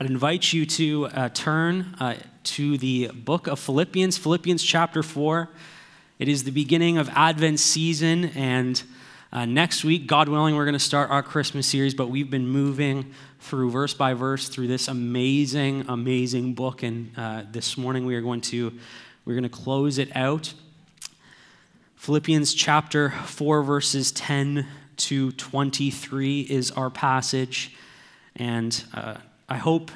I'd invite you to uh, turn uh, to the book of Philippians, Philippians chapter 4. It is the beginning of Advent season, and uh, next week, God willing, we're going to start our Christmas series, but we've been moving through verse by verse through this amazing, amazing book, and uh, this morning we are going to we're going to close it out. Philippians chapter 4, verses 10 to 23 is our passage. And uh, I hope,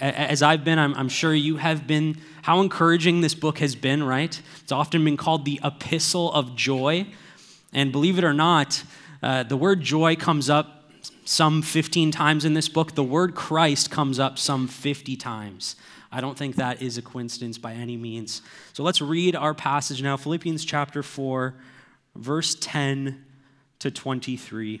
as I've been, I'm, I'm, sure you have been, how encouraging this book has been, right? It's often been called the epistle of joy. And believe it or not, uh, the word joy comes up some 15 times in this book. The word Christ comes up some 50 times. I don't think that is a coincidence by any means. So let's read our passage now Philippians chapter 4, verse 10 to 23.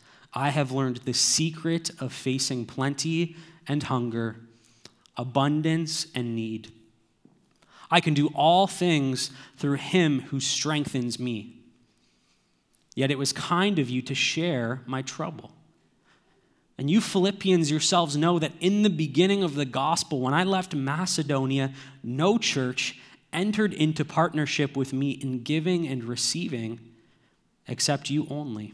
I have learned the secret of facing plenty and hunger, abundance and need. I can do all things through him who strengthens me. Yet it was kind of you to share my trouble. And you Philippians yourselves know that in the beginning of the gospel, when I left Macedonia, no church entered into partnership with me in giving and receiving except you only.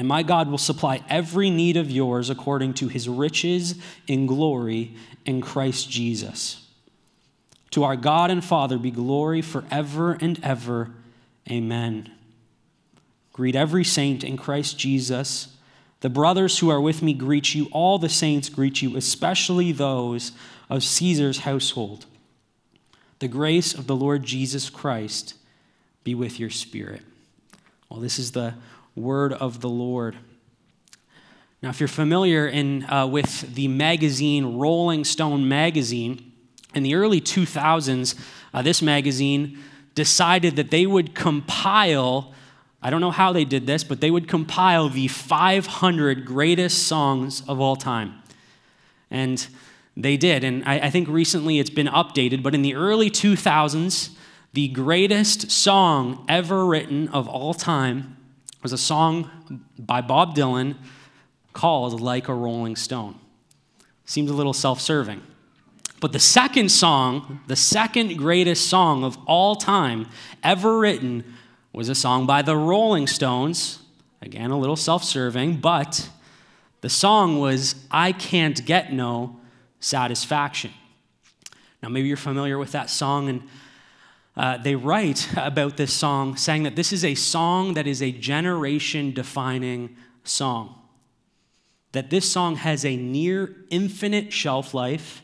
And my God will supply every need of yours according to his riches in glory in Christ Jesus. To our God and Father be glory forever and ever. Amen. Greet every saint in Christ Jesus. The brothers who are with me greet you. All the saints greet you, especially those of Caesar's household. The grace of the Lord Jesus Christ be with your spirit. Well, this is the word of the Lord. Now, if you're familiar in, uh, with the magazine Rolling Stone magazine, in the early 2000s, uh, this magazine decided that they would compile, I don't know how they did this, but they would compile the 500 greatest songs of all time. And they did. And I, I think recently it's been updated, but in the early 2000s, the greatest song ever written of all time was a song by Bob Dylan called Like a Rolling Stone. Seems a little self serving. But the second song, the second greatest song of all time ever written, was a song by the Rolling Stones. Again, a little self serving, but the song was I Can't Get No Satisfaction. Now, maybe you're familiar with that song, and uh, they write about this song saying that this is a song that is a generation defining song. That this song has a near infinite shelf life,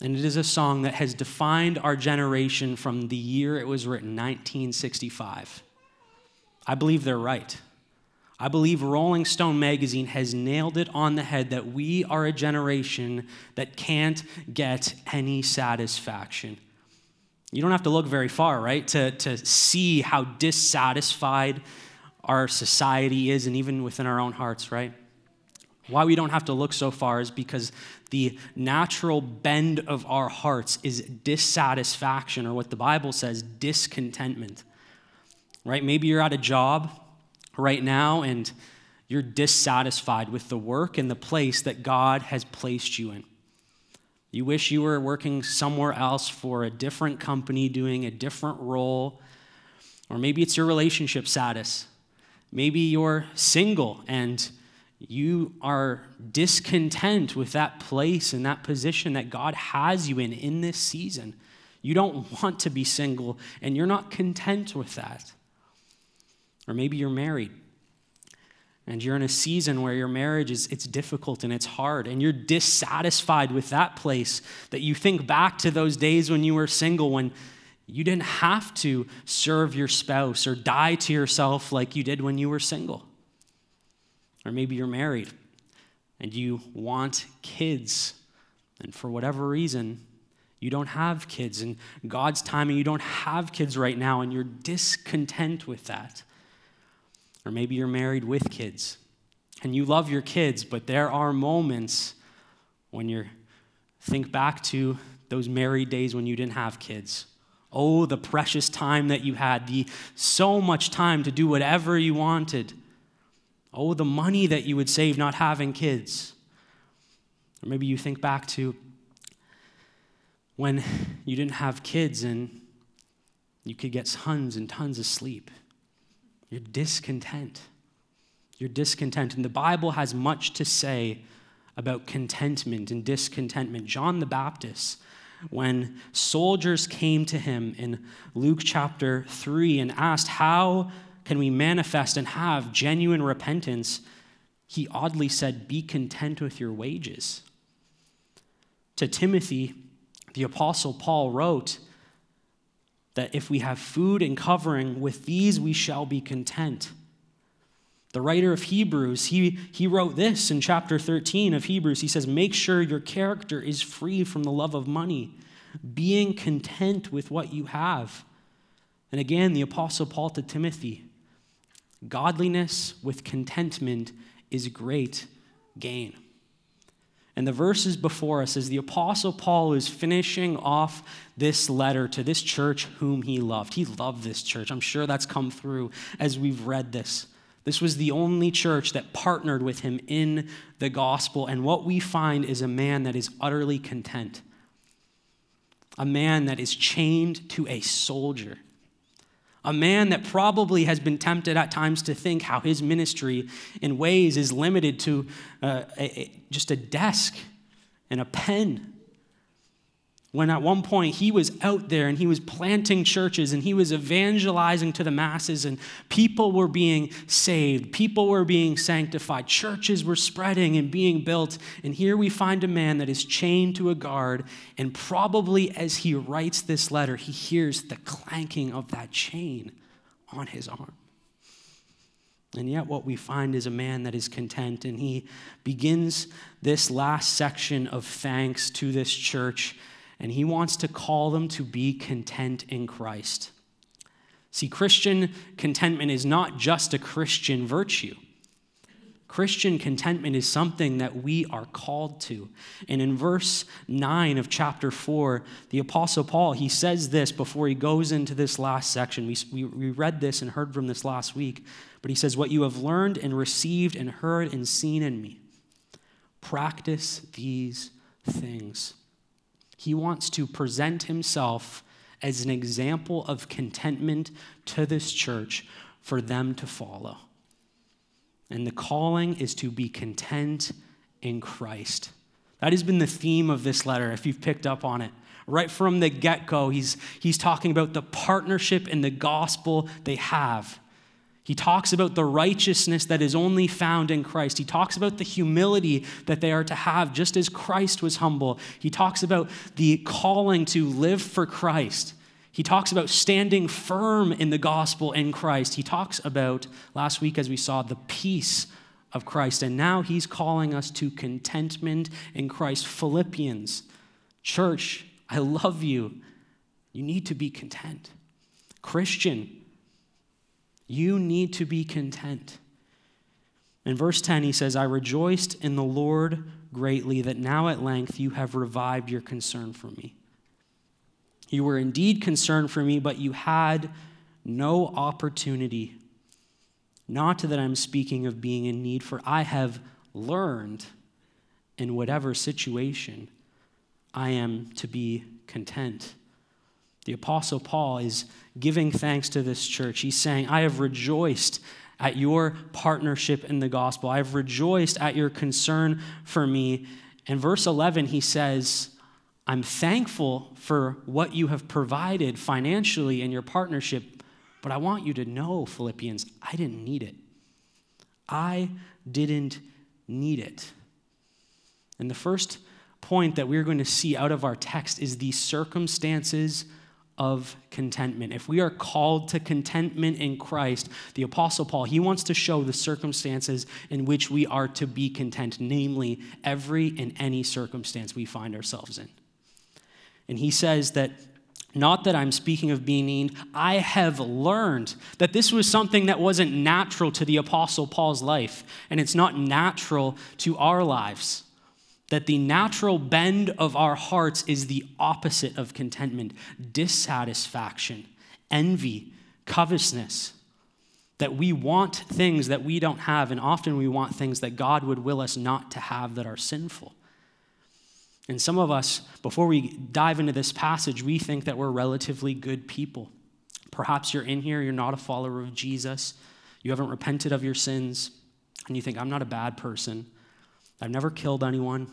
and it is a song that has defined our generation from the year it was written, 1965. I believe they're right. I believe Rolling Stone magazine has nailed it on the head that we are a generation that can't get any satisfaction. You don't have to look very far, right, to, to see how dissatisfied our society is, and even within our own hearts, right? Why we don't have to look so far is because the natural bend of our hearts is dissatisfaction, or what the Bible says, discontentment. Right? Maybe you're at a job right now and you're dissatisfied with the work and the place that God has placed you in. You wish you were working somewhere else for a different company, doing a different role. Or maybe it's your relationship status. Maybe you're single and you are discontent with that place and that position that God has you in in this season. You don't want to be single and you're not content with that. Or maybe you're married and you're in a season where your marriage is it's difficult and it's hard and you're dissatisfied with that place that you think back to those days when you were single when you didn't have to serve your spouse or die to yourself like you did when you were single. Or maybe you're married and you want kids, and for whatever reason, you don't have kids. And God's timing, you don't have kids right now, and you're discontent with that. Or maybe you're married with kids and you love your kids, but there are moments when you think back to those married days when you didn't have kids. Oh, the precious time that you had, the so much time to do whatever you wanted. Oh, the money that you would save not having kids. Or maybe you think back to when you didn't have kids and you could get tons and tons of sleep. You're discontent. You're discontent. And the Bible has much to say about contentment and discontentment. John the Baptist, when soldiers came to him in Luke chapter 3 and asked, How can we manifest and have genuine repentance? He oddly said, Be content with your wages. To Timothy, the Apostle Paul wrote that if we have food and covering, with these we shall be content. The writer of Hebrews, he, he wrote this in chapter 13 of Hebrews. He says, Make sure your character is free from the love of money, being content with what you have. And again, the Apostle Paul to Timothy, Godliness with contentment is great gain. And the verses before us, as the Apostle Paul is finishing off this letter to this church whom he loved. He loved this church. I'm sure that's come through as we've read this. This was the only church that partnered with him in the gospel. And what we find is a man that is utterly content, a man that is chained to a soldier a man that probably has been tempted at times to think how his ministry in ways is limited to uh, a, a, just a desk and a pen when at one point he was out there and he was planting churches and he was evangelizing to the masses and people were being saved, people were being sanctified, churches were spreading and being built. And here we find a man that is chained to a guard, and probably as he writes this letter, he hears the clanking of that chain on his arm. And yet, what we find is a man that is content, and he begins this last section of thanks to this church and he wants to call them to be content in Christ. See, Christian contentment is not just a Christian virtue. Christian contentment is something that we are called to. And in verse 9 of chapter 4, the Apostle Paul, he says this before he goes into this last section. We, we, we read this and heard from this last week, but he says, What you have learned and received and heard and seen in me, practice these things he wants to present himself as an example of contentment to this church for them to follow. And the calling is to be content in Christ. That has been the theme of this letter, if you've picked up on it. Right from the get go, he's, he's talking about the partnership in the gospel they have. He talks about the righteousness that is only found in Christ. He talks about the humility that they are to have, just as Christ was humble. He talks about the calling to live for Christ. He talks about standing firm in the gospel in Christ. He talks about, last week as we saw, the peace of Christ. And now he's calling us to contentment in Christ. Philippians, church, I love you. You need to be content. Christian, you need to be content. In verse 10, he says, I rejoiced in the Lord greatly that now at length you have revived your concern for me. You were indeed concerned for me, but you had no opportunity. Not that I'm speaking of being in need, for I have learned in whatever situation I am to be content. The Apostle Paul is giving thanks to this church. He's saying, I have rejoiced at your partnership in the gospel. I've rejoiced at your concern for me. In verse 11, he says, I'm thankful for what you have provided financially in your partnership, but I want you to know, Philippians, I didn't need it. I didn't need it. And the first point that we're going to see out of our text is the circumstances of contentment. If we are called to contentment in Christ, the Apostle Paul, he wants to show the circumstances in which we are to be content, namely every and any circumstance we find ourselves in. And he says that not that I'm speaking of being I have learned that this was something that wasn't natural to the Apostle Paul's life, and it's not natural to our lives that the natural bend of our hearts is the opposite of contentment dissatisfaction, envy, covetousness. That we want things that we don't have, and often we want things that God would will us not to have that are sinful. And some of us, before we dive into this passage, we think that we're relatively good people. Perhaps you're in here, you're not a follower of Jesus, you haven't repented of your sins, and you think, I'm not a bad person. I've never killed anyone.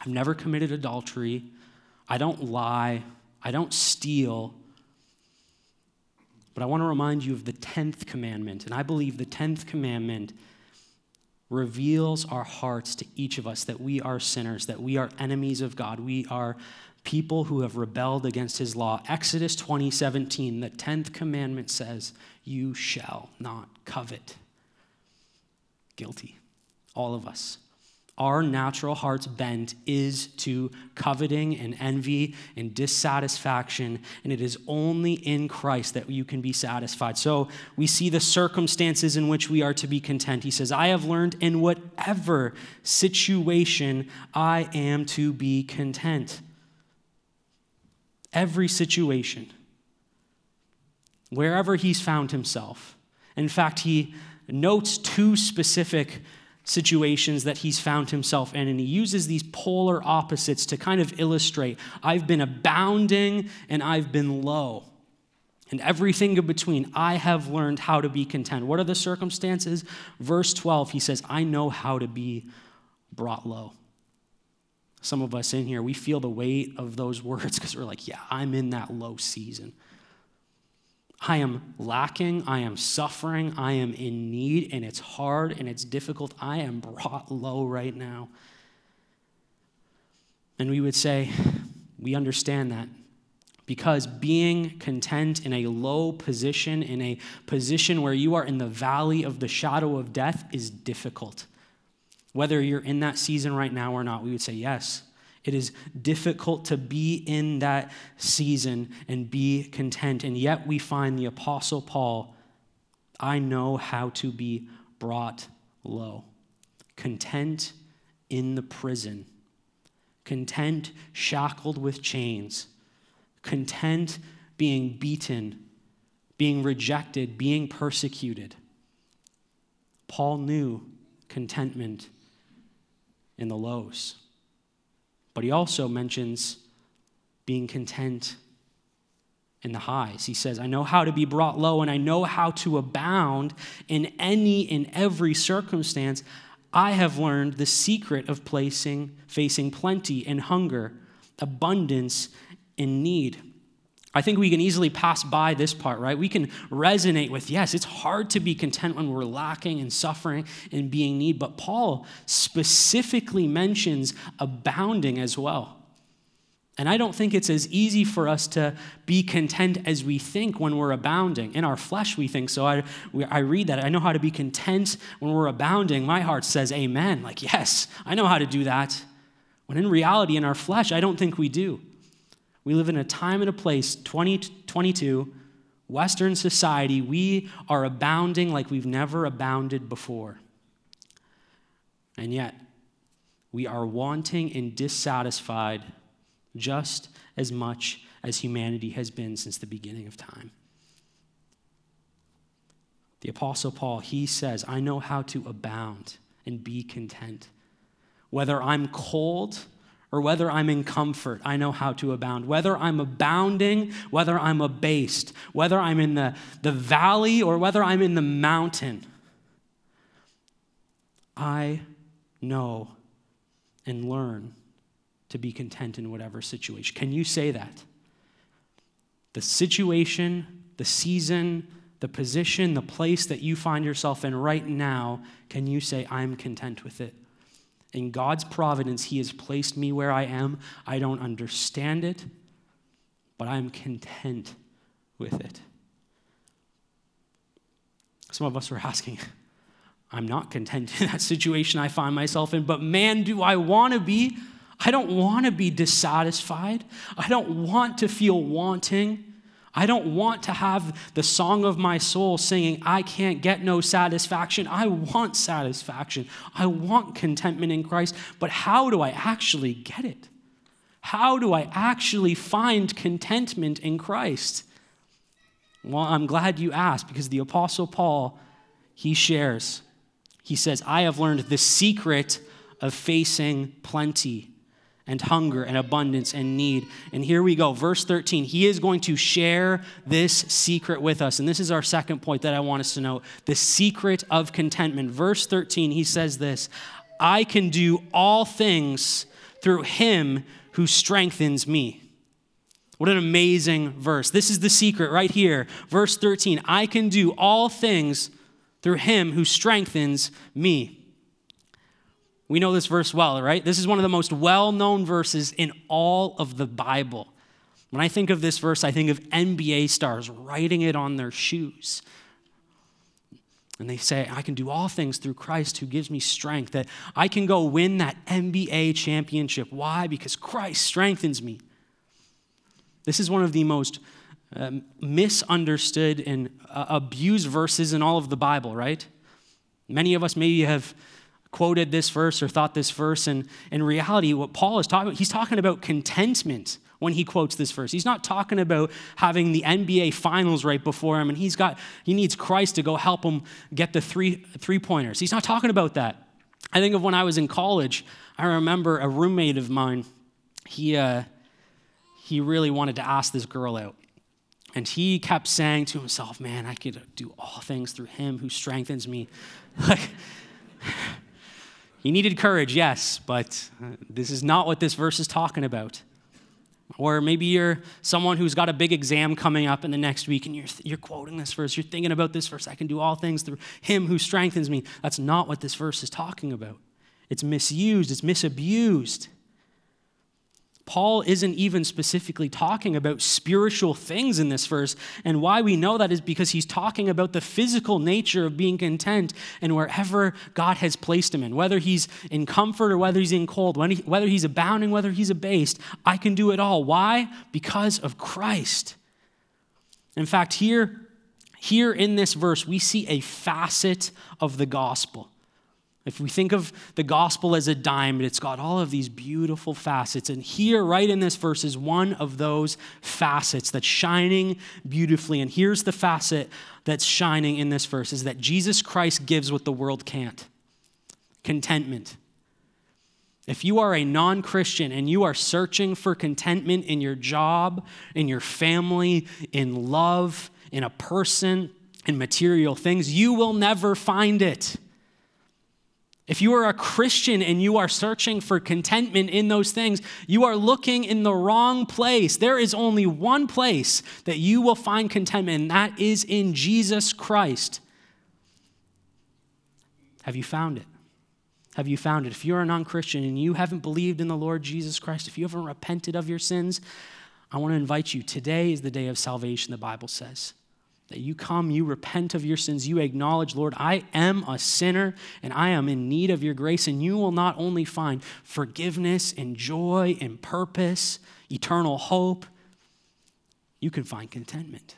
I've never committed adultery. I don't lie. I don't steal. But I want to remind you of the 10th commandment. And I believe the 10th commandment reveals our hearts to each of us that we are sinners, that we are enemies of God. We are people who have rebelled against his law. Exodus 20, 17, the 10th commandment says, You shall not covet. Guilty. All of us our natural heart's bent is to coveting and envy and dissatisfaction, and it is only in Christ that you can be satisfied. So we see the circumstances in which we are to be content. He says, I have learned in whatever situation I am to be content. Every situation, wherever he's found himself. In fact, he notes two specific situations that he's found himself in. And he uses these polar opposites to kind of illustrate I've been abounding and I've been low. And everything in between, I have learned how to be content. What are the circumstances? Verse 12, he says, I know how to be brought low. Some of us in here, we feel the weight of those words because we're like, yeah, I'm in that low season. I am lacking, I am suffering, I am in need, and it's hard and it's difficult. I am brought low right now. And we would say, we understand that because being content in a low position, in a position where you are in the valley of the shadow of death, is difficult. Whether you're in that season right now or not, we would say, yes, it is difficult to be in that season and be content. And yet we find the Apostle Paul, I know how to be brought low, content in the prison, content shackled with chains, content being beaten, being rejected, being persecuted. Paul knew contentment in the lows. But he also mentions being content in the highs. He says, I know how to be brought low and I know how to abound in any and every circumstance. I have learned the secret of placing, facing plenty and hunger, abundance and need. I think we can easily pass by this part, right? We can resonate with, yes, it's hard to be content when we're lacking and suffering and being need, but Paul specifically mentions abounding as well. And I don't think it's as easy for us to be content as we think when we're abounding. In our flesh, we think so. I, I read that. I know how to be content when we're abounding. My heart says, Amen. Like, yes, I know how to do that. When in reality, in our flesh, I don't think we do. We live in a time and a place, 2022, Western society, we are abounding like we've never abounded before. And yet, we are wanting and dissatisfied just as much as humanity has been since the beginning of time. The Apostle Paul, he says, I know how to abound and be content. Whether I'm cold or whether I'm in comfort, I know how to abound. Whether I'm abounding, whether I'm abased, whether I'm in the, the valley or whether I'm in the mountain, I know and learn to be content in whatever situation. Can you say that? The situation, the season, the position, the place that you find yourself in right now, can you say, I'm content with it? In God's providence, He has placed me where I am. I don't understand it, but I'm content with it. Some of us are asking, I'm not content in that situation I find myself in, but man, do I want to be. I don't want to be dissatisfied. I don't want to feel wanting. I don't want to have the song of my soul singing, I can't get no satisfaction. I want satisfaction. I want contentment in Christ. But how do I actually get it? How do I actually find contentment in Christ? Well, I'm glad you asked because the Apostle Paul, he shares. He says, I have learned the secret of facing plenty and hunger and abundance and need. And here we go, verse 13. He is going to share this secret with us. And this is our second point that I want us to know the secret of contentment. Verse 13, he says this I can do all things through him who strengthens me. What an amazing verse. This is the secret right here. Verse 13 I can do all things through him who strengthens me. We know this verse well, right? This is one of the most well known verses in all of the Bible. When I think of this verse, I think of NBA stars writing it on their shoes. And they say, I can do all things through Christ who gives me strength, that I can go win that NBA championship. Why? Because Christ strengthens me. This is one of the most um, misunderstood and uh, abused verses in all of the Bible, right? Many of us maybe have quoted this verse or thought this verse. And in reality, what Paul is talking about, he's talking about contentment when he quotes this verse. He's not talking about having the NBA finals right before him and he's got he needs Christ to go help him get the three three pointers. He's not talking about that. I think of when I was in college, I remember a roommate of mine, he uh, he really wanted to ask this girl out. And he kept saying to himself, Man, I could do all things through him who strengthens me. Like he needed courage, yes, but uh, this is not what this verse is talking about. Or maybe you're someone who's got a big exam coming up in the next week and you're, you're quoting this verse. You're thinking about this verse. I can do all things through him who strengthens me. That's not what this verse is talking about. It's misused, it's misabused. Paul isn't even specifically talking about spiritual things in this verse. And why we know that is because he's talking about the physical nature of being content and wherever God has placed him in, whether he's in comfort or whether he's in cold, whether he's abounding, whether he's abased. I can do it all. Why? Because of Christ. In fact, here, here in this verse, we see a facet of the gospel. If we think of the gospel as a diamond, it's got all of these beautiful facets. And here, right in this verse, is one of those facets that's shining beautifully. And here's the facet that's shining in this verse is that Jesus Christ gives what the world can't contentment. If you are a non Christian and you are searching for contentment in your job, in your family, in love, in a person, in material things, you will never find it. If you are a Christian and you are searching for contentment in those things, you are looking in the wrong place. There is only one place that you will find contentment, and that is in Jesus Christ. Have you found it? Have you found it? If you're a non Christian and you haven't believed in the Lord Jesus Christ, if you haven't repented of your sins, I want to invite you. Today is the day of salvation, the Bible says that you come, you repent of your sins, you acknowledge, Lord, I am a sinner and I am in need of your grace, and you will not only find forgiveness and joy and purpose, eternal hope, you can find contentment.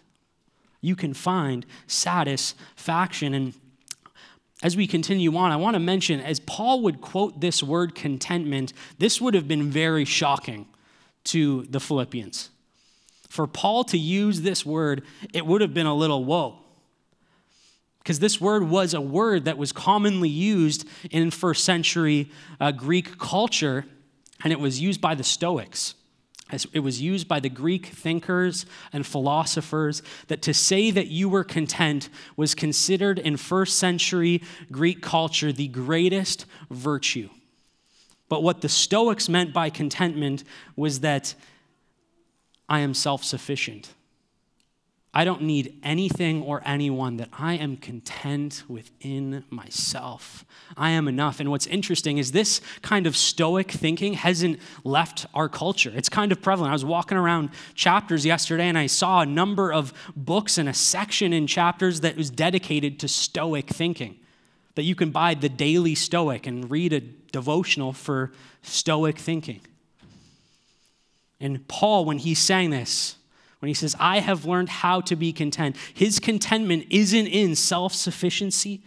You can find satisfaction. And as we continue on, I want to mention, as Paul would quote this word contentment, this would have been very shocking to the Philippians for Paul to use this word, it would have been a little whoa. Because this word was a word that was commonly used in first century uh, Greek culture, and it was used by the Stoics. it was used by the Greek thinkers and philosophers that to say that you were content was considered in first century Greek culture the greatest virtue. But what the Stoics meant by contentment was that I am self sufficient. I don't need anything or anyone, that I am content within myself. I am enough. And what's interesting is this kind of stoic thinking hasn't left our culture. It's kind of prevalent. I was walking around chapters yesterday and I saw a number of books and a section in chapters that was dedicated to stoic thinking. That you can buy the Daily Stoic and read a devotional for stoic thinking. And Paul, when he's saying this, when he says, I have learned how to be content, his contentment isn't in self sufficiency.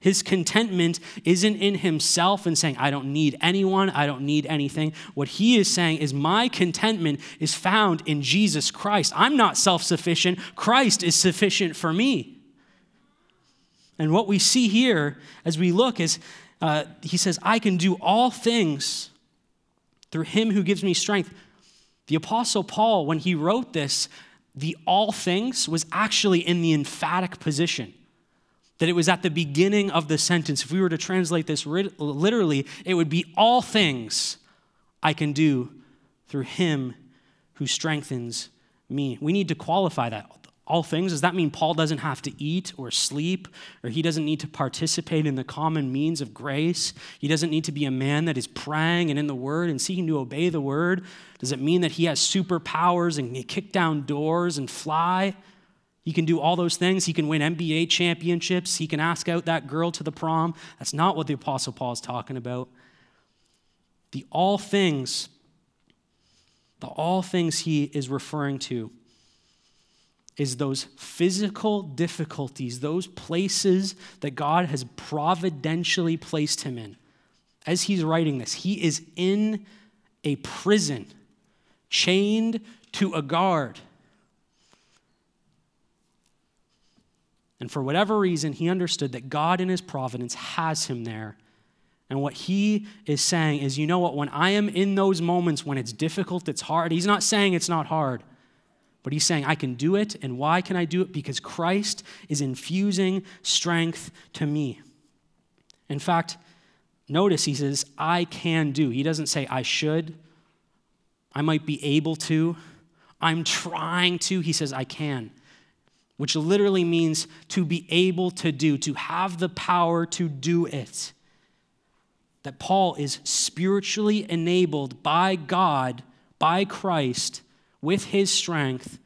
His contentment isn't in himself and saying, I don't need anyone, I don't need anything. What he is saying is, My contentment is found in Jesus Christ. I'm not self sufficient, Christ is sufficient for me. And what we see here as we look is, uh, he says, I can do all things through him who gives me strength. The Apostle Paul, when he wrote this, the all things was actually in the emphatic position. That it was at the beginning of the sentence. If we were to translate this literally, it would be all things I can do through him who strengthens me. We need to qualify that all things, does that mean Paul doesn't have to eat or sleep, or he doesn't need to participate in the common means of grace? He doesn't need to be a man that is praying and in the word and seeking to obey the word? Does it mean that he has superpowers and can kick down doors and fly? He can do all those things. He can win NBA championships. He can ask out that girl to the prom. That's not what the Apostle Paul is talking about. The all things, the all things he is referring to is those physical difficulties, those places that God has providentially placed him in. As he's writing this, he is in a prison, chained to a guard. And for whatever reason, he understood that God in his providence has him there. And what he is saying is, you know what, when I am in those moments when it's difficult, it's hard, he's not saying it's not hard. But he's saying, I can do it. And why can I do it? Because Christ is infusing strength to me. In fact, notice he says, I can do. He doesn't say, I should. I might be able to. I'm trying to. He says, I can, which literally means to be able to do, to have the power to do it. That Paul is spiritually enabled by God, by Christ, with his strength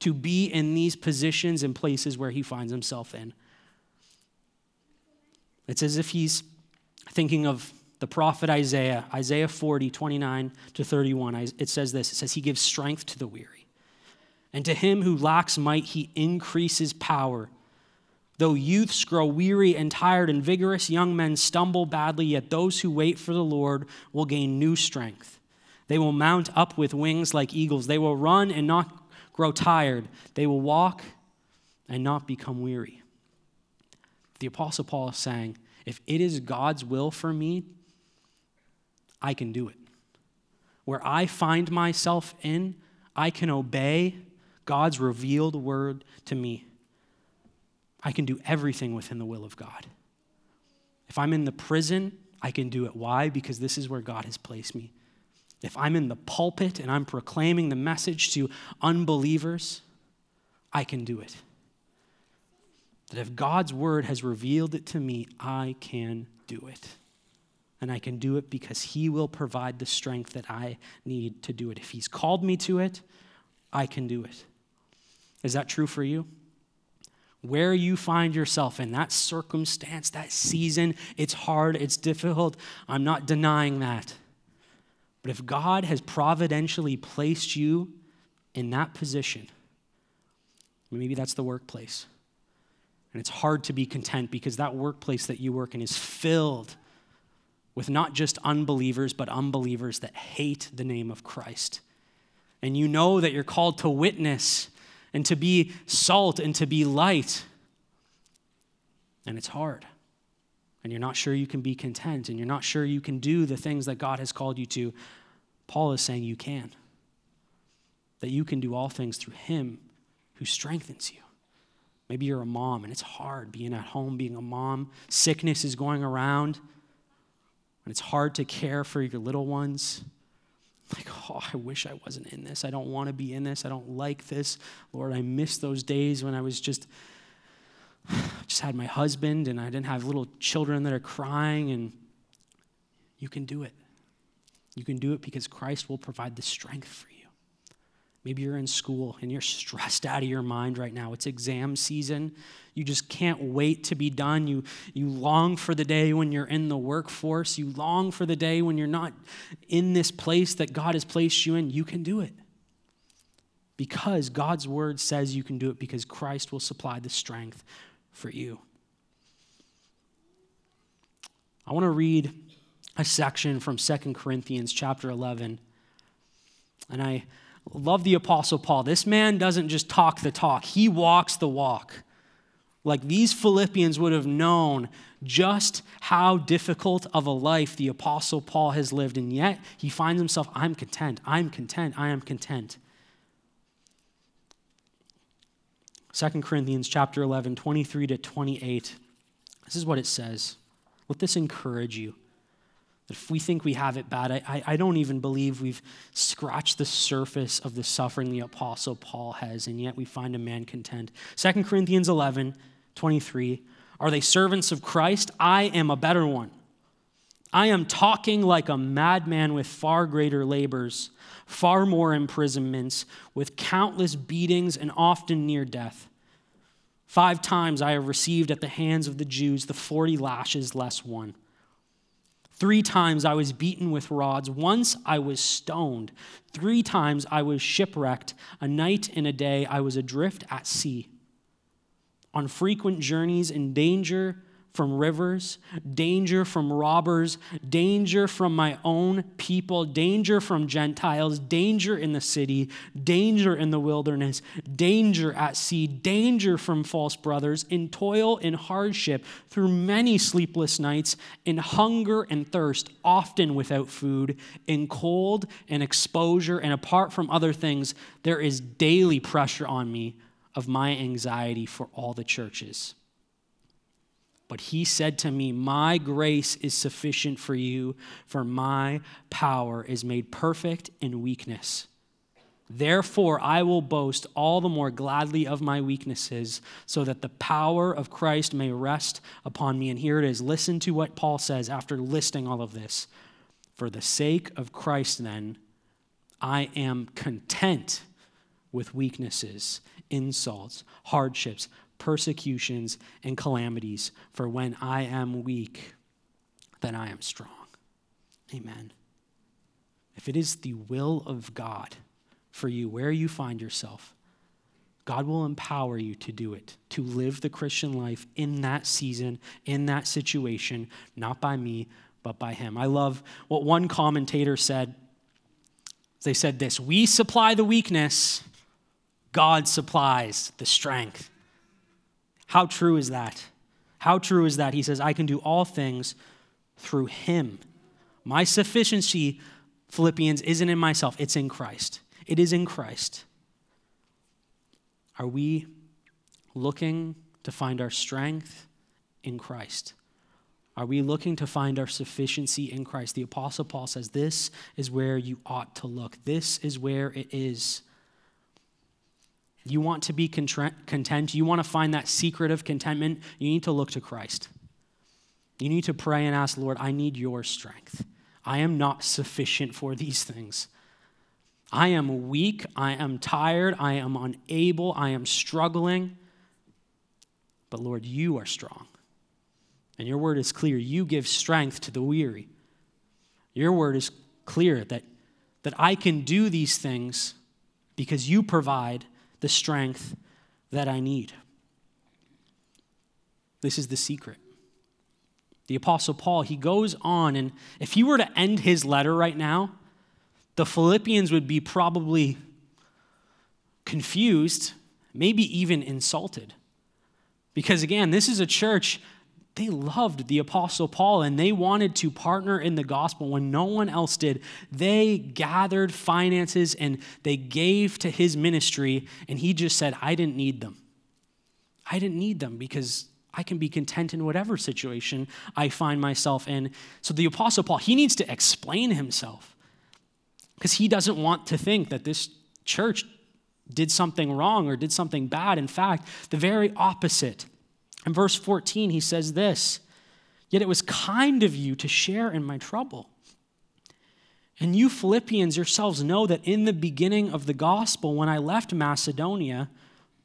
to be in these positions and places where he finds himself in. It's as if he's thinking of the prophet Isaiah, Isaiah 40, 29 to 31. It says this it says, He gives strength to the weary, and to him who lacks might, he increases power. Though youths grow weary and tired, and vigorous young men stumble badly, yet those who wait for the Lord will gain new strength. They will mount up with wings like eagles. They will run and not grow tired. They will walk and not become weary. The Apostle Paul is saying, if it is God's will for me, I can do it. Where I find myself in, I can obey God's revealed word to me. I can do everything within the will of God. If I'm in the prison, I can do it. Why? Because this is where God has placed me if I'm in the pulpit and I'm proclaiming the message to unbelievers, I can do it. That if God's word has revealed it to me, I can do it. And I can do it because He will provide the strength that I need to do it. If He's called me to it, I can do it. Is that true for you? Where you find yourself in that circumstance, that season, it's hard, it's difficult. I'm not denying that. But if God has providentially placed you in that position, maybe that's the workplace. And it's hard to be content because that workplace that you work in is filled with not just unbelievers, but unbelievers that hate the name of Christ. And you know that you're called to witness and to be salt and to be light. And it's hard. And you're not sure you can be content and you're not sure you can do the things that God has called you to. Paul is saying you can. that you can do all things through him who strengthens you. Maybe you're a mom and it's hard being at home, being a mom. Sickness is going around and it's hard to care for your little ones. Like, oh, I wish I wasn't in this. I don't want to be in this. I don't like this. Lord, I miss those days when I was just just had my husband and I didn't have little children that are crying and you can do it. You can do it because Christ will provide the strength for you. Maybe you're in school and you're stressed out of your mind right now. It's exam season. You just can't wait to be done. You, you long for the day when you're in the workforce. You long for the day when you're not in this place that God has placed you in. You can do it. Because God's word says you can do it because Christ will supply the strength for you. I want to read a section from Second Corinthians chapter 11. And I love the Apostle Paul. This man doesn't just talk the talk, he walks the walk. Like these Philippians would have known just how difficult of a life the Apostle Paul has lived, and yet he finds himself, I'm content, I'm content, I am content. 2 Corinthians chapter 11, 23 to 28. This is what it says. Let this encourage you. If we think we have it bad, I, I don't even believe we've scratched the surface of the suffering the Apostle Paul has, and yet we find a man content. 2 Corinthians 11, 23. Are they servants of Christ? I am a better one. I am talking like a madman with far greater labors, far more imprisonments, with countless beatings, and often near death. Five times I have received at the hands of the Jews the 40 lashes less one. Three times I was beaten with rods. Once I was stoned. Three times I was shipwrecked. A night and a day I was adrift at sea. On frequent journeys in danger from rivers, danger from robbers, danger from my own people, danger from Gentiles, danger in the city, danger in the wilderness, danger at sea, danger from false brothers, in toil and hardship, through many sleepless nights, in hunger and thirst, often without food, in cold and exposure, and apart from other things, there is daily pressure on me of my anxiety for all the churches. But he said to me, My grace is sufficient for you, for my power is made perfect in weakness. Therefore, I will boast all the more gladly of my weaknesses, so that the power of Christ may rest upon me. And here it is. Listen to what Paul says after listing all of this. For the sake of Christ, then, I am content with weaknesses, insults, hardships persecutions, and calamities. For when I am weak, then I am strong. Amen. If it is the will of God for you, where you find yourself, God will empower you to do it, to live the Christian life in that season, in that situation, not by me, but by Him. I love what one commentator said. They said this We supply the weakness, God supplies the strength. How true is that? How true is that? He says, I can do all things through him. My sufficiency, Philippians, isn't in myself, it's in Christ. It is in Christ. Are we looking to find our strength in Christ? Are we looking to find our sufficiency in Christ? The Apostle Paul says, This is where you ought to look. This is where it is. You want to be content, you want to find that secret of contentment, you need to look to Christ. You need to pray and ask, Lord, I need your strength. I am not sufficient for these things. I am weak. I am tired. I am unable. I am struggling. But Lord, you are strong. And your word is clear. You give strength to the weary. Your word is clear that, that I can do these things because you provide the strength that I need. This is the secret. The Apostle Paul, he goes on, and if he were to end his letter right now, the Philippians would be probably confused, maybe even insulted. Because again, this is a church they loved the Apostle Paul and they wanted to partner in the gospel when no one else did. They gathered finances and they gave to his ministry, and he just said, I didn't need them. I didn't need them because I can be content in whatever situation I find myself in. So the Apostle Paul, he needs to explain himself because he doesn't want to think that this church did something wrong or did something bad. In fact, the very opposite. In verse 14, he says this Yet it was kind of you to share in my trouble. And you Philippians yourselves know that in the beginning of the gospel, when I left Macedonia,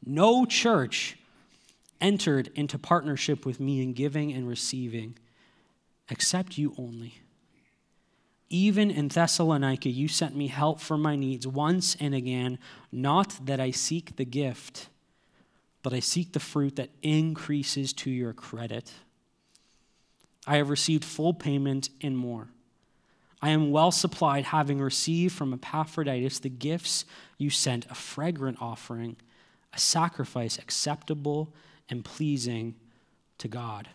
no church entered into partnership with me in giving and receiving, except you only. Even in Thessalonica, you sent me help for my needs once and again, not that I seek the gift but I seek the fruit that increases to your credit. I have received full payment and more. I am well supplied, having received from Epaphroditus the gifts you sent a fragrant offering, a sacrifice acceptable and pleasing to God.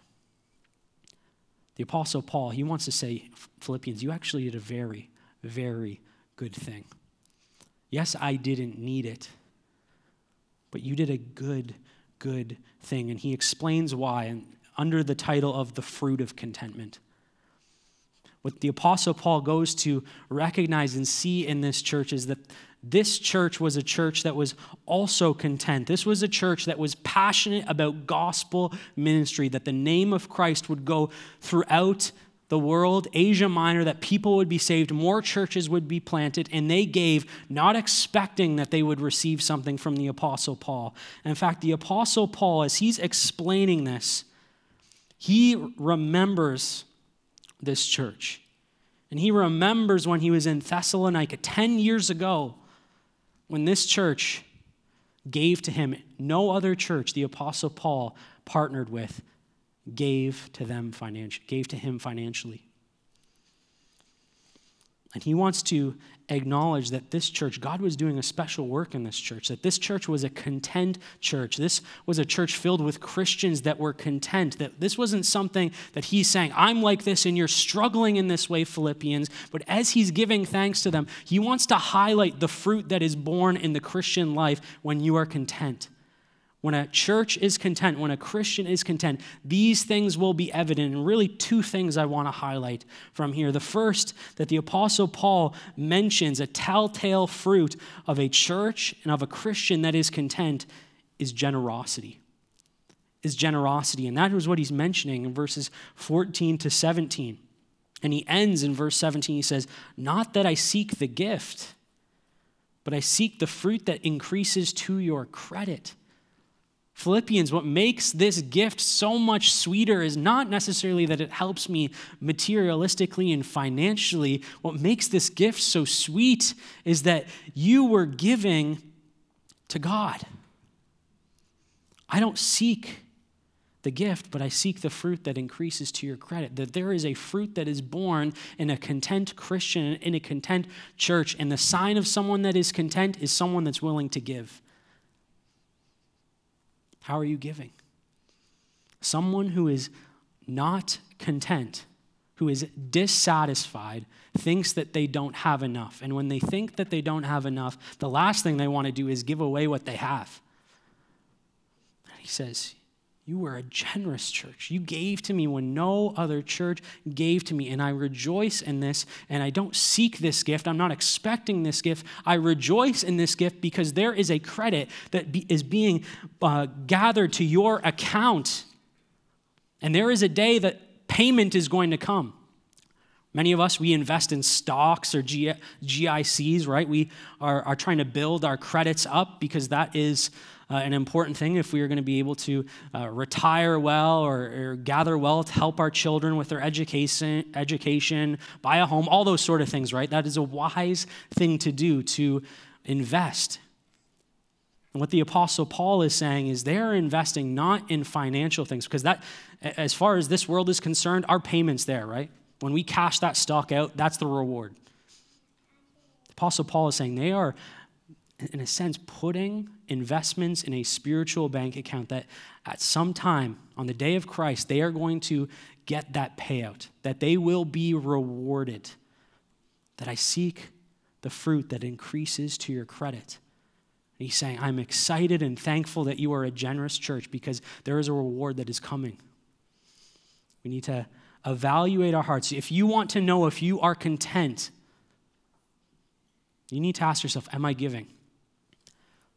The Apostle Paul, he wants to say, Philippians, you actually did a very, very good thing. Yes, I didn't need it but you did a good, good thing. And he explains why and under the title of the fruit of contentment. What the Apostle Paul goes to recognize and see in this church is that this church was a church that was also content. This was a church that was passionate about gospel ministry, that the name of Christ would go throughout the world, Asia Minor, that people would be saved, more churches would be planted, and they gave, not expecting that they would receive something from the Apostle Paul. In fact, the Apostle Paul, as he's explaining this, he remembers this church. And he remembers when he was in Thessalonica 10 years ago, when this church gave to him. No other church the Apostle Paul partnered with gave to them financially, gave to him financially. And he wants to acknowledge that this church, God was doing a special work in this church, that this church was a content church. This was a church filled with Christians that were content, that this wasn't something that he's saying, I'm like this and you're struggling in this way, Philippians. But as he's giving thanks to them, he wants to highlight the fruit that is born in the Christian life when you are content. When a church is content, when a Christian is content, these things will be evident. And really, two things I want to highlight from here. The first, that the Apostle Paul mentions a telltale fruit of a church and of a Christian that is content is generosity. Is generosity. And that is what he's mentioning in verses 14 to 17. And he ends in verse 17. He says, Not that I seek the gift, but I seek the fruit that increases to your credit. Philippians, what makes this gift so much sweeter is not necessarily that it helps me materialistically and financially. What makes this gift so sweet is that you were giving to God. I don't seek the gift, but I seek the fruit that increases to your credit. That there is a fruit that is born in a content Christian, in a content church, and the sign of someone that is content is someone that's willing to give. How are you giving? Someone who is not content, who is dissatisfied, thinks that they don't have enough. And when they think that they don't have enough, the last thing they want to do is give away what they have. And he says, you were a generous church. You gave to me when no other church gave to me. And I rejoice in this. And I don't seek this gift. I'm not expecting this gift. I rejoice in this gift because there is a credit that be, is being uh, gathered to your account. And there is a day that payment is going to come. Many of us, we invest in stocks or GICs, right? We are, are trying to build our credits up because that is uh, an important thing if we are going to be able to uh, retire well or, or, gather wealth, help our children with their education, education, buy a home, all those sort of things, right? That is a wise thing to do to invest. And what the Apostle Paul is saying is they're investing not in financial things, because that, as far as this world is concerned, our payment's there, right? When we cash that stock out, that's the reward. The Apostle Paul is saying they are in a sense, putting investments in a spiritual bank account that at some time on the day of Christ, they are going to get that payout, that they will be rewarded, that I seek the fruit that increases to your credit. And he's saying, I'm excited and thankful that you are a generous church because there is a reward that is coming. We need to evaluate our hearts. If you want to know if you are content, you need to ask yourself, Am I giving?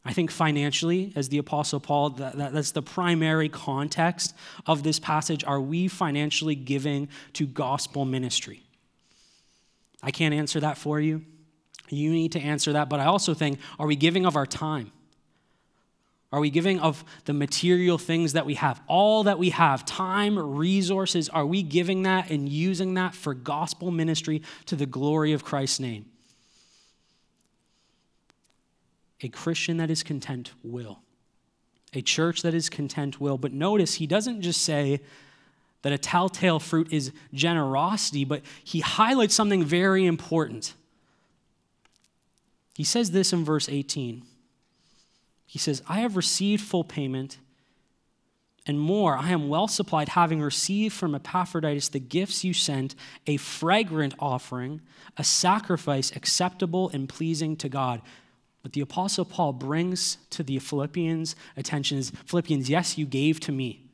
I think financially, as the Apostle Paul, that, that, that's the primary context of this passage. Are we financially giving to gospel ministry? I can't answer that for you. You need to answer that. But I also think, are we giving of our time? Are we giving of the material things that we have? All that we have, time, resources, are we giving that and using that for gospel ministry to the glory of Christ's name? A Christian that is content will. A church that is content will. But notice, he doesn't just say that a telltale fruit is generosity, but he highlights something very important. He says this in verse 18. He says, I have received full payment and more. I am well supplied, having received from Epaphroditus the gifts you sent, a fragrant offering, a sacrifice acceptable and pleasing to God. What the Apostle Paul brings to the Philippians' attention is Philippians, yes, you gave to me.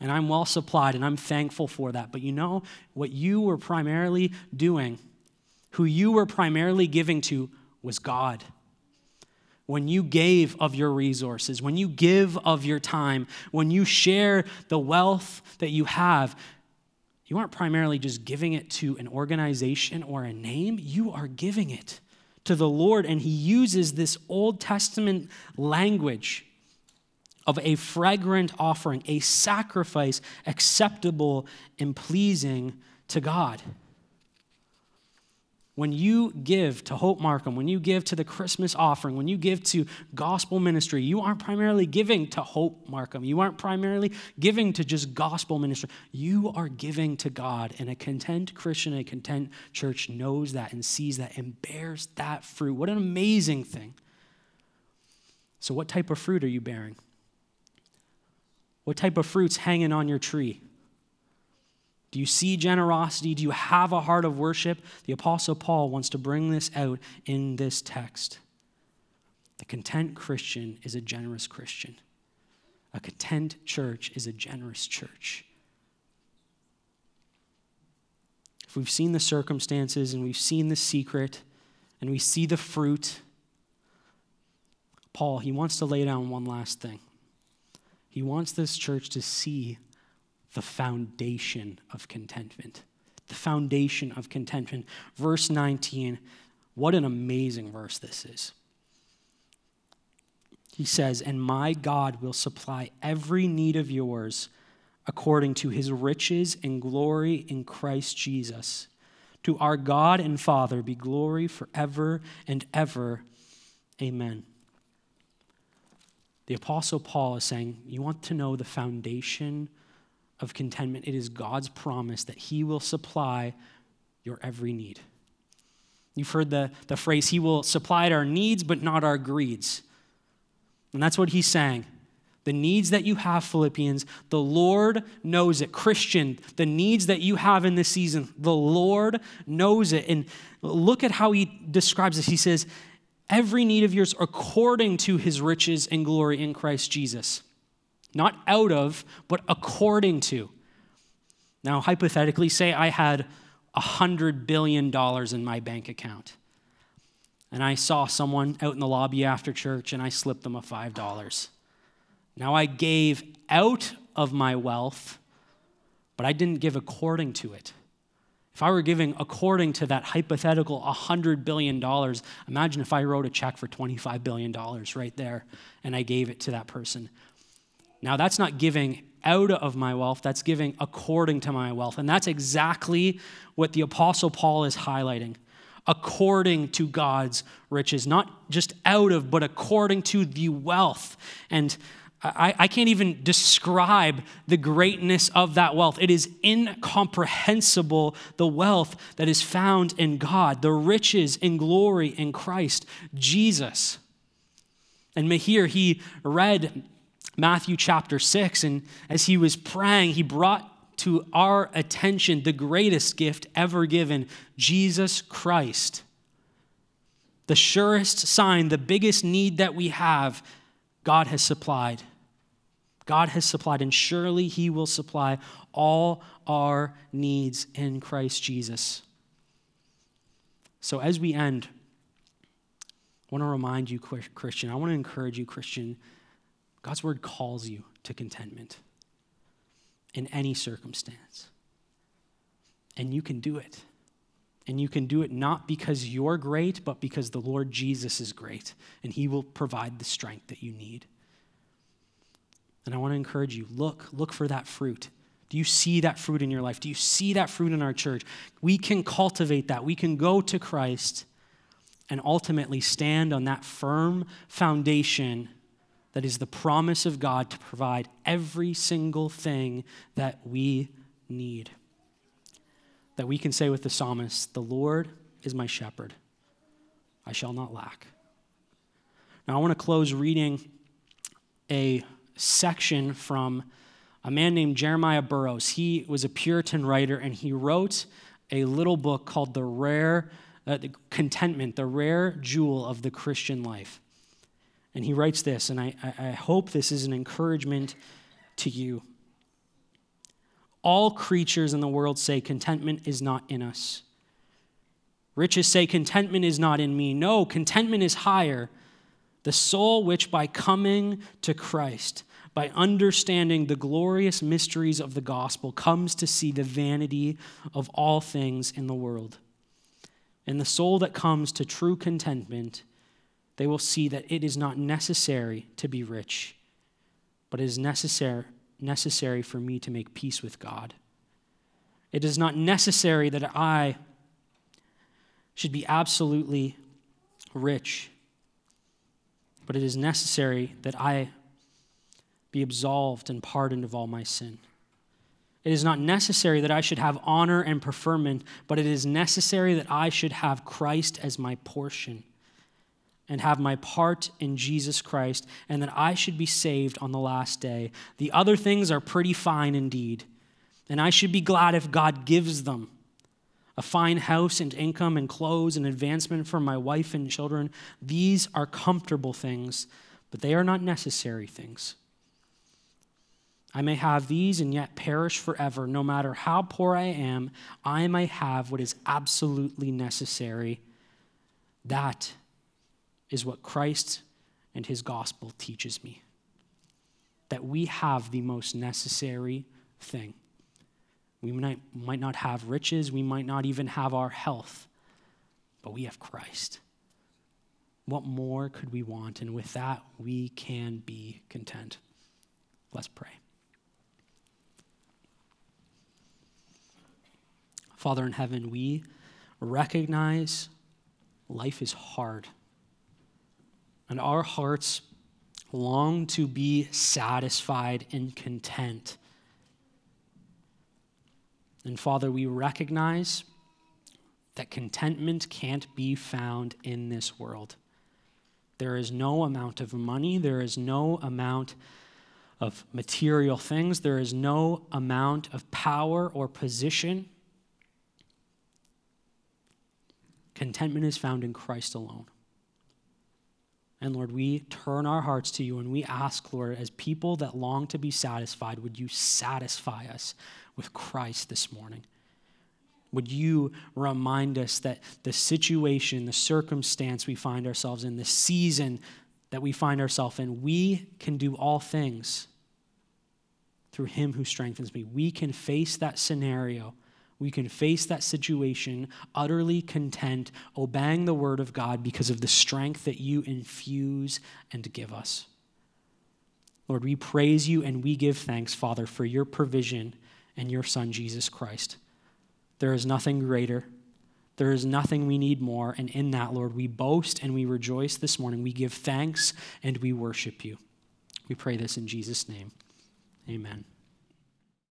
And I'm well supplied, and I'm thankful for that. But you know what you were primarily doing, who you were primarily giving to, was God. When you gave of your resources, when you give of your time, when you share the wealth that you have, you aren't primarily just giving it to an organization or a name, you are giving it to the Lord, and he uses this Old Testament language of a fragrant offering, a sacrifice acceptable and pleasing to God. When you give to Hope Markham, when you give to the Christmas offering, when you give to gospel ministry, you aren't primarily giving to Hope Markham. You aren't primarily giving to just gospel ministry. You are giving to God. And a content Christian, a content church knows that and sees that and bears that fruit. What an amazing thing. So, what type of fruit are you bearing? What type of fruit's hanging on your tree? Do you see generosity? Do you have a heart of worship? The Apostle Paul wants to bring this out in this text. The content Christian is a generous Christian. A content church is a generous church. If we've seen the circumstances and we've seen the secret and we see the fruit, Paul, he wants to lay down one last thing. He wants this church to see the foundation of contentment. The foundation of contentment. Verse 19, what an amazing verse this is. He says, And my God will supply every need of yours according to his riches and glory in Christ Jesus. To our God and Father be glory forever and ever. Amen. The Apostle Paul is saying, You want to know the foundation of contentment. It is God's promise that He will supply your every need. You've heard the, the phrase, He will supply our needs, but not our greeds. And that's what He's saying. The needs that you have, Philippians, the Lord knows it. Christian, the needs that you have in this season, the Lord knows it. And look at how he describes this. He says, Every need of yours according to his riches and glory in Christ Jesus. Not out of, but according to. Now, hypothetically, say I had $100 billion in my bank account. And I saw someone out in the lobby after church and I slipped them a $5. Now I gave out of my wealth, but I didn't give according to it. If I were giving according to that hypothetical $100 billion, imagine if I wrote a check for $25 billion right there and I gave it to that person. Now, that's not giving out of my wealth, that's giving according to my wealth. And that's exactly what the Apostle Paul is highlighting according to God's riches, not just out of, but according to the wealth. And I, I, can't even describe the greatness of that wealth. It is incomprehensible, the wealth that is found in God, the riches and glory in Christ Jesus. And Mahir, he read Matthew chapter 6, and as he was praying, he brought to our attention the greatest gift ever given Jesus Christ. The surest sign, the biggest need that we have, God has supplied. God has supplied, and surely He will supply all our needs in Christ Jesus. So, as we end, I want to remind you, Christian, I want to encourage you, Christian, God's word calls you to contentment in any circumstance. And you can do it. And you can do it not because you're great, but because the Lord Jesus is great, and He will provide the strength that you need. And I want to encourage you look, look for that fruit. Do you see that fruit in your life? Do you see that fruit in our church? We can cultivate that. We can go to Christ and ultimately stand on that firm foundation that is the promise of God to provide every single thing that we need. That we can say with the psalmist, The Lord is my shepherd, I shall not lack. Now, I want to close reading a section from a man named Jeremiah Burroughs. He was a Puritan writer, and he wrote a little book called The Rare uh, the Contentment, the Rare Jewel of the Christian Life. And he writes this, and I, I hope this is an encouragement to you. All creatures in the world say contentment is not in us. Riches say contentment is not in me. No, contentment is higher. The soul which by coming to Christ, by understanding the glorious mysteries of the gospel, comes to see the vanity of all things in the world. And the soul that comes to true contentment they will see that it is not necessary to be rich, but it is necessary, necessary for me to make peace with God. It is not necessary that I should be absolutely rich, but it is necessary that I be absolved and pardoned of all my sin. It is not necessary that I should have honor and preferment, but it is necessary that I should have Christ as my portion and have my part in Jesus Christ, and that I should be saved on the last day. The other things are pretty fine indeed, and I should be glad if God gives them a fine house and income and clothes and advancement for my wife and children. These are comfortable things, but they are not necessary things. I may have these and yet perish forever. No matter how poor I am, I may have what is absolutely necessary. That is what Christ and his gospel teaches me that we have the most necessary thing. We might, might not have riches, we might not even have our health, but we have Christ. What more could we want? And with that, we can be content. Let's pray. Father in heaven, we recognize life is hard and our hearts long to be satisfied and content. And Father, we recognize that contentment can't be found in this world. There is no amount of money, there is no amount of material things, there is no amount of power or position. Contentment is found in Christ alone. And Lord, we turn our hearts to you and we ask, Lord, as people that long to be satisfied, would you satisfy us with Christ this morning? Would you remind us that the situation, the circumstance we find ourselves in, the season that we find ourselves in, we can do all things through Him who strengthens me. We can face that scenario we can face that situation utterly content, obeying the word of God because of the strength that you infuse and give us. Lord, we praise you and we give thanks, Father, for your provision and your Son, Jesus Christ. There is nothing greater. There is nothing we need more. And in that, Lord, we boast and we rejoice this morning. We give thanks and we worship you. We pray this in Jesus' name. Amen.